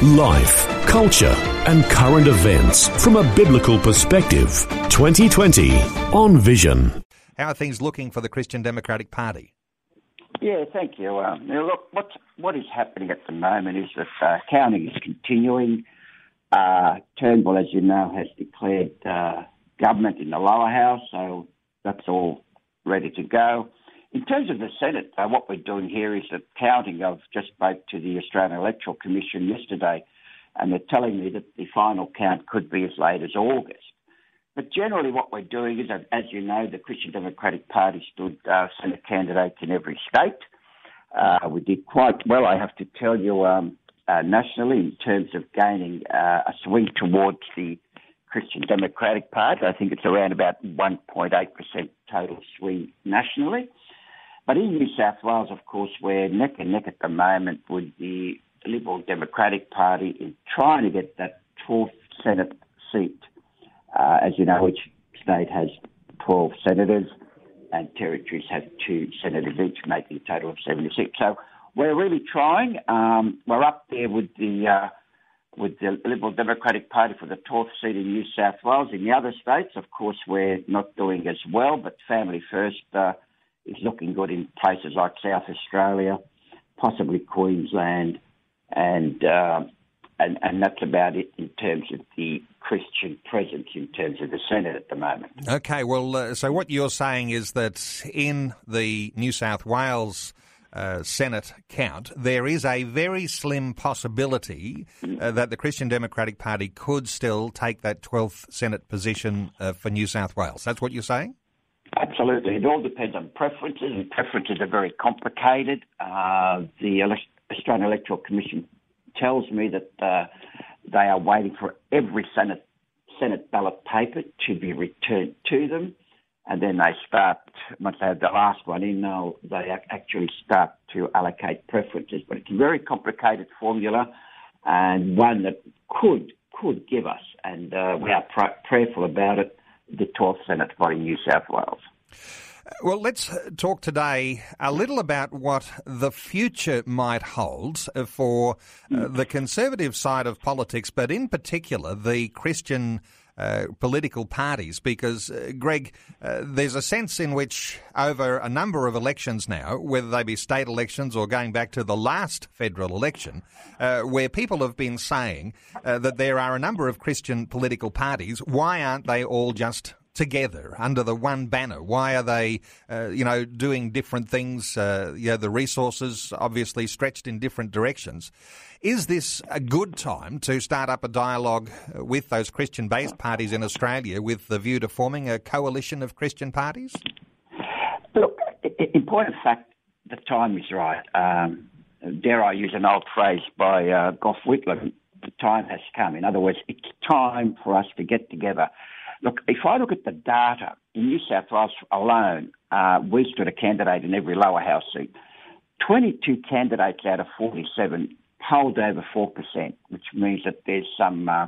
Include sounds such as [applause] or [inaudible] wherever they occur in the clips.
Life, culture, and current events from a biblical perspective. 2020 on Vision. How are things looking for the Christian Democratic Party? Yeah, thank you. Um, now look, what's, what is happening at the moment is that uh, counting is continuing. Uh, Turnbull, as you know, has declared uh, government in the lower house, so that's all ready to go. In terms of the Senate, uh, what we're doing here is the counting. I've just spoke to the Australian Electoral Commission yesterday, and they're telling me that the final count could be as late as August. But generally, what we're doing is, as you know, the Christian Democratic Party stood uh, Senate candidates in every state. Uh, we did quite well, I have to tell you, um, uh, nationally in terms of gaining uh, a swing towards the Christian Democratic Party. I think it's around about 1.8% total swing nationally. But in New South Wales, of course, we're neck and neck at the moment with the Liberal Democratic Party in trying to get that 12th Senate seat. Uh, as you know, each state has 12 senators and territories have two senators each, making a total of 76. So we're really trying. Um, we're up there with the uh, with the Liberal Democratic Party for the 12th seat in New South Wales. In the other states, of course, we're not doing as well, but Family First uh, is looking good in places like South Australia, possibly Queensland, and uh, and, and that's about it in terms of the Christian presence in terms of the Senate at the moment. Okay, well, uh, so what you're saying is that in the New South Wales uh, Senate count, there is a very slim possibility uh, that the Christian Democratic Party could still take that 12th Senate position uh, for New South Wales. That's what you're saying? Absolutely. It all depends on preferences, and preferences are very complicated. Uh, the Australian Electoral Commission tells me that uh, they are waiting for every Senate Senate ballot paper to be returned to them, and then they start once they have the last one in, they actually start to allocate preferences. But it's a very complicated formula, and one that could could give us, and uh, we are pr- prayerful about it the 12th Senate in New South Wales. Well, let's talk today a little about what the future might hold for uh, the conservative side of politics, but in particular the Christian uh, political parties because, uh, Greg, uh, there's a sense in which over a number of elections now, whether they be state elections or going back to the last federal election, uh, where people have been saying uh, that there are a number of Christian political parties. Why aren't they all just together under the one banner? Why are they, uh, you know, doing different things? Uh, you know, the resources obviously stretched in different directions. Is this a good time to start up a dialogue with those Christian-based parties in Australia with the view to forming a coalition of Christian parties? Look, in point of fact, the time is right. Um, dare I use an old phrase by uh, Gough Whitlam, the time has come. In other words, it's time for us to get together Look, if I look at the data in New South Wales alone, uh, we stood a candidate in every lower house seat. 22 candidates out of 47 polled over 4%, which means that there's some uh,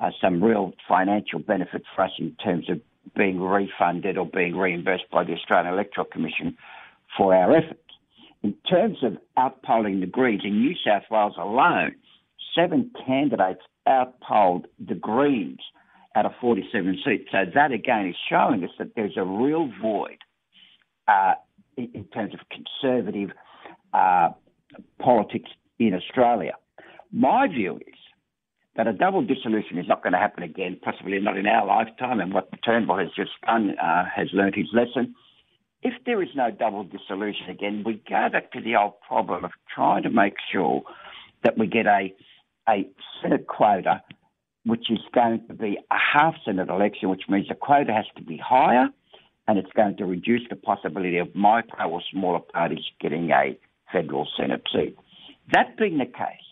uh, some real financial benefit for us in terms of being refunded or being reimbursed by the Australian Electoral Commission for our efforts. In terms of outpolling the Greens, in New South Wales alone, seven candidates outpolled the Greens out of 47 seats. So that again is showing us that there's a real void uh, in, terms of conservative uh, politics in Australia. My view is that a double dissolution is not going to happen again, possibly not in our lifetime, and what Turnbull has just done uh, has learned his lesson. If there is no double dissolution again, we go back to the old problem of trying to make sure that we get a, a Senate quota which is going to be a half Senate election, which means the quota has to be higher and it's going to reduce the possibility of my micro or smaller parties getting a federal Senate seat. That being the case,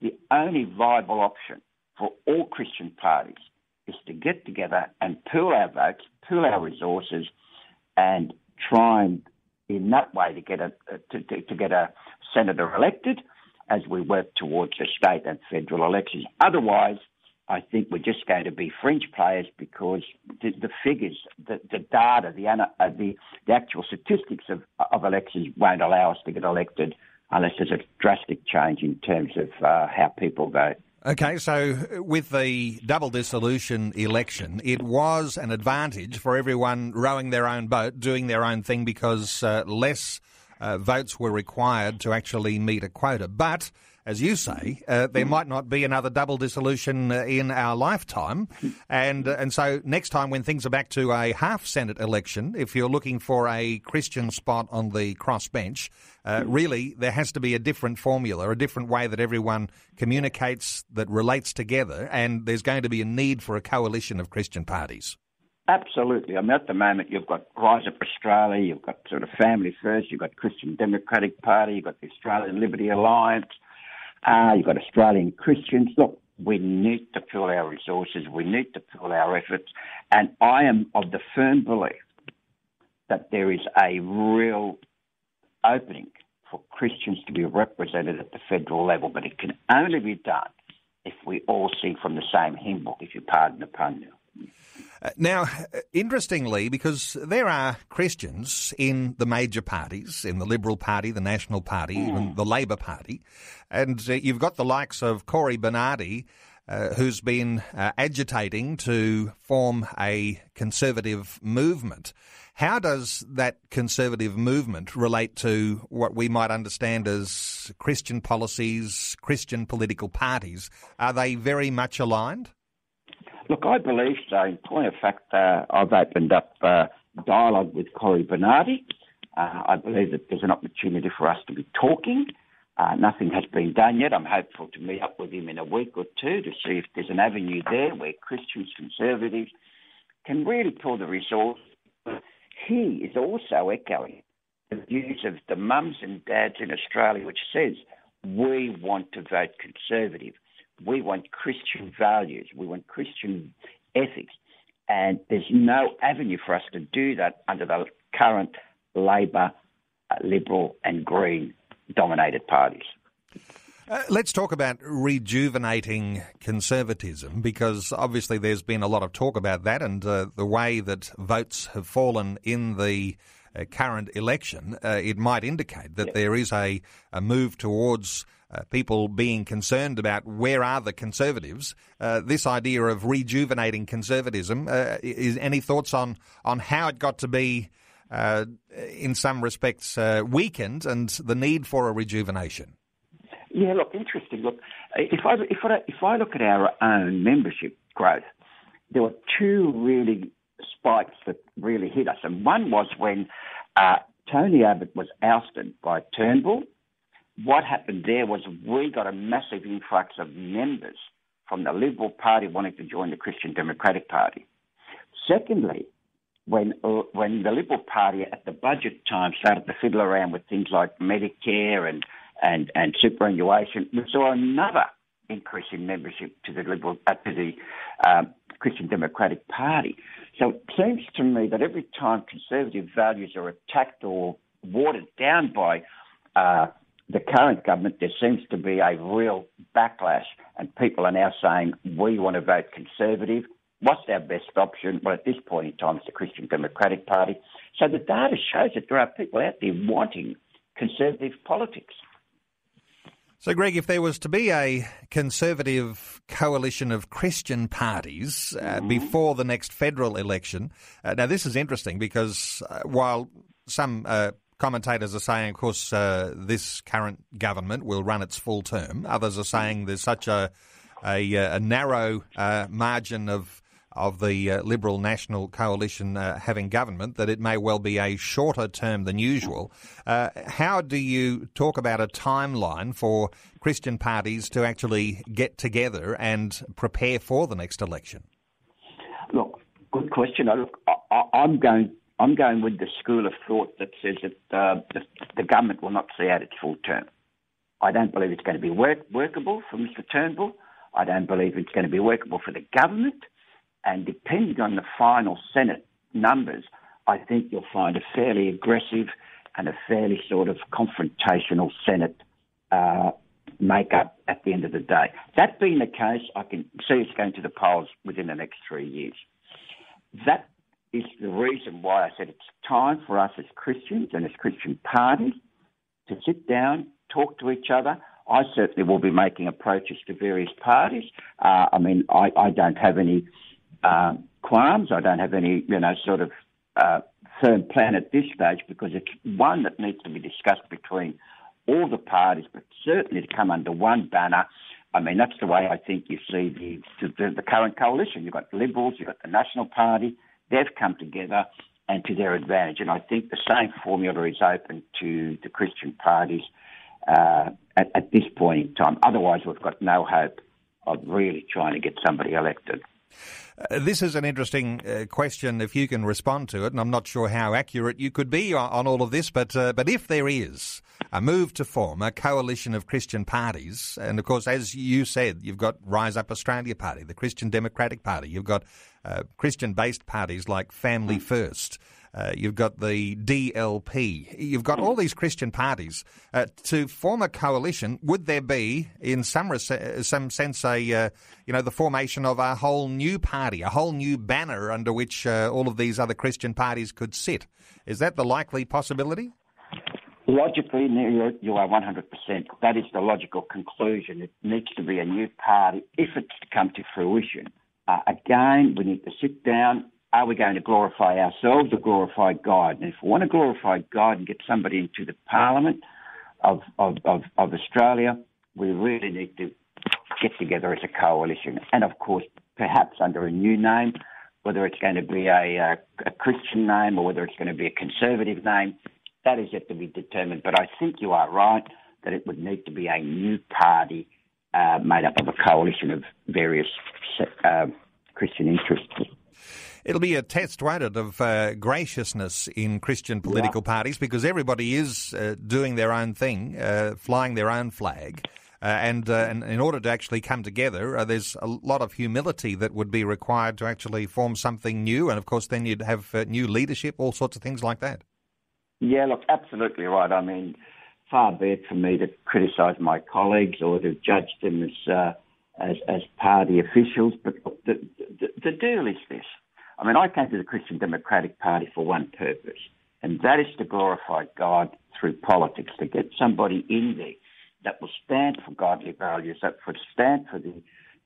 the only viable option for all Christian parties is to get together and pool our votes, pool our resources, and try and in that way to get a to, to, to get a senator elected as we work towards the state and federal elections. Otherwise, I think we're just going to be fringe players because the, the figures, the, the data, the, uh, the, the actual statistics of, of elections won't allow us to get elected unless there's a drastic change in terms of uh, how people vote. Okay, so with the double dissolution election, it was an advantage for everyone rowing their own boat, doing their own thing because uh, less uh, votes were required to actually meet a quota. But as you say, uh, there might not be another double dissolution uh, in our lifetime. [laughs] And, uh, and so next time when things are back to a half Senate election, if you're looking for a Christian spot on the crossbench, uh, really there has to be a different formula, a different way that everyone communicates, that relates together, and there's going to be a need for a coalition of Christian parties. Absolutely. I mean, at the moment, you've got Rise Up Australia, you've got sort of Family First, you've got Christian Democratic Party, you've got the Australian Liberty Alliance, uh, you've got Australian Christians. Look, we need to pool our resources, we need to pool our efforts, and I am of the firm belief that there is a real opening for Christians to be represented at the federal level, but it can only be done if we all sing from the same hymn book, if you pardon the pun now. Uh, interestingly, because there are Christians in the major parties, in the Liberal Party, the National Party, mm. even the Labor Party, and uh, you've got the likes of Cory Bernardi, uh, who's been uh, agitating to form a conservative movement. How does that conservative movement relate to what we might understand as Christian policies, Christian political parties? Are they very much aligned? Look, I believe so. In point of fact, uh, I've opened up uh, dialogue with Cory Bernardi. Uh, I believe that there's an opportunity for us to be talking. Uh, nothing has been done yet. I'm hopeful to meet up with him in a week or two to see if there's an avenue there where Christians, conservatives can really pull the resource. He is also echoing the views of the mums and dads in Australia, which says we want to vote conservative. We want Christian values. We want Christian ethics. And there's no avenue for us to do that under the current Labor, uh, Liberal, and Green dominated parties. Uh, let's talk about rejuvenating conservatism because obviously there's been a lot of talk about that and uh, the way that votes have fallen in the uh, current election. Uh, it might indicate that yep. there is a, a move towards uh, people being concerned about where are the conservatives. Uh, this idea of rejuvenating conservatism. Uh, is any thoughts on on how it got to be, uh, in some respects, uh, weakened, and the need for a rejuvenation? Yeah, look, interesting. Look, if I if I if I look at our own membership growth, there were two really spikes that really hit us, and one was when Tony Abbott was ousted by Turnbull what happened there was we got a massive influx of members from the Liberal Party wanting to join the Christian Democratic Party. Secondly, when uh, when the Liberal Party at the budget time started to fiddle around with things like Medicare and and and superannuation, we saw another increase in membership to the Liberal uh, to the um, Christian Democratic Party. So it seems to me that every time conservative values are attacked or watered down by uh, the current government, there seems to be a real backlash, and people are now saying, we want to vote Conservative. What's our best option? Well, at this point in time, it's the Christian Democratic Party. So the data shows that there are people out there wanting conservative politics. So, Greg, if there was to be a conservative coalition of Christian parties uh, mm-hmm. before the next federal election, uh, now this is interesting because uh, while some uh, Commentators are saying, of course, uh, this current government will run its full term. Others are saying there's such a a, a narrow uh, margin of of the uh, Liberal National Coalition uh, having government that it may well be a shorter term than usual. Uh, how do you talk about a timeline for Christian parties to actually get together and prepare for the next election? Look, good question. Look, I, I'm going I'm going with the school of thought that says that uh, the, the, government will not see out its full term. I don't believe it's going to be work, workable for Mr Turnbull. I don't believe it's going to be workable for the government. And depending on the final Senate numbers, I think you'll find a fairly aggressive and a fairly sort of confrontational Senate uh, makeup at the end of the day. That being the case, I can see us going to the polls within the next three years. That is the reason why I said it's time for us as Christians and as Christian parties to sit down, talk to each other. I certainly will be making approaches to various parties. Uh, I mean, I, I, don't have any uh, qualms. I don't have any, you know, sort of uh, firm plan at this stage because it's one that needs to be discussed between all the parties, but certainly to come under one banner. I mean, that's the way I think you see the, the, the current coalition. You've got the Liberals, you've got the National Party. They've come together and to their advantage. And I think the same formula is open to the Christian parties uh, at, at this point in time. Otherwise, we've got no hope of really trying to get somebody elected. Uh, this is an interesting uh, question if you can respond to it, and I'm not sure how accurate you could be on, on all of this, but, uh, but if there is a move to form a coalition of Christian parties, and of course, as you said, you've got Rise Up Australia Party, the Christian Democratic Party, you've got uh, Christian based parties like Family First. Uh, you've got the DLP. You've got all these Christian parties uh, to form a coalition. Would there be, in some res- some sense, a uh, you know the formation of a whole new party, a whole new banner under which uh, all of these other Christian parties could sit? Is that the likely possibility? Logically, you are 100%. That is the logical conclusion. It needs to be a new party if it's to come to fruition. Uh, again, we need to sit down, are we going to glorify ourselves or glorify God? And if we want to glorify God and get somebody into the Parliament of, of, of, of Australia, we really need to get together as a coalition. And of course, perhaps under a new name, whether it's going to be a, a, a Christian name or whether it's going to be a conservative name, that is yet to be determined. But I think you are right that it would need to be a new party uh, made up of a coalition of various uh, Christian interests. It'll be a test, won't it, of uh, graciousness in Christian political yeah. parties because everybody is uh, doing their own thing, uh, flying their own flag. Uh, and, uh, and in order to actually come together, uh, there's a lot of humility that would be required to actually form something new. And of course, then you'd have new leadership, all sorts of things like that. Yeah, look, absolutely right. I mean, far be it from me to criticise my colleagues or to judge them as uh, as, as party officials, but the, the, the deal is this I mean, I came to the Christian Democratic Party for one purpose, and that is to glorify God through politics, to get somebody in there that will stand for godly values, that will stand for the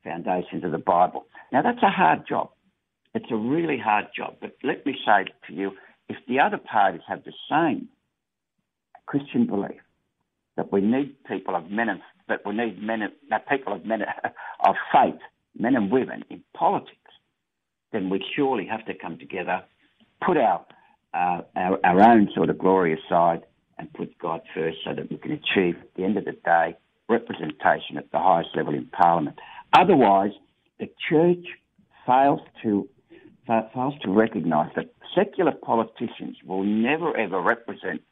foundations of the Bible. Now, that's a hard job. It's a really hard job. But let me say to you, if the other parties have the same Christian belief that we need people of men and that we need men and, people of men [laughs] of faith, men and women in politics, then we surely have to come together, put our, uh, our, our own sort of glory aside, and put God first so that we can achieve, at the end of the day, representation at the highest level in Parliament. Otherwise, the church fails to fails to recognise that secular politicians will never ever represent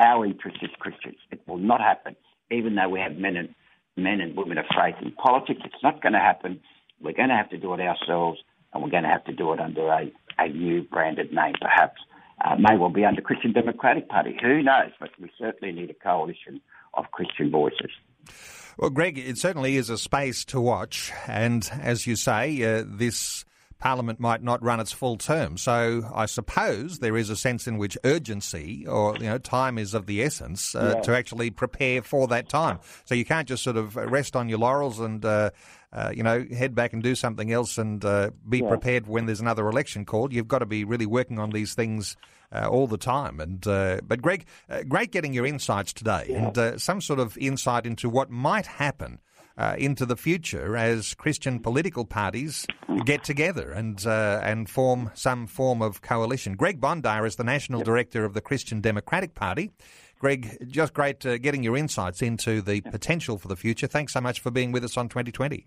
our interests as Christians. It will not happen, even though we have men and men and women of faith in politics. It's not going to happen. We're going to have to do it ourselves and we're going to have to do it under a, a new branded name, perhaps. Uh, may well be under Christian Democratic Party. Who knows? But we certainly need a coalition of Christian voices. Well, Greg, it certainly is a space to watch, and as you say, uh, this Parliament might not run its full term. So I suppose there is a sense in which urgency or you know time is of the essence uh, yeah. to actually prepare for that time. So you can't just sort of rest on your laurels and uh, uh, you know head back and do something else and uh, be yeah. prepared when there's another election called. You've got to be really working on these things. Uh, all the time, and uh, but Greg, great getting your insights today, yeah. and some sort of insight into what might happen uh, into the future as Christian political parties get together and uh, and form some form of coalition. Greg Bondar is the national director of the Christian Democratic Party. Greg, just great uh, getting your insights into the potential for the future. Thanks so much for being with us on 2020.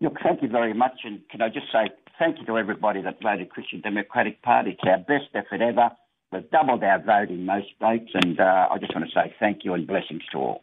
Look, thank you very much. And can I just say thank you to everybody that voted Christian Democratic Party. It's our best effort ever. We've doubled our vote in most states. And uh, I just want to say thank you and blessings to all.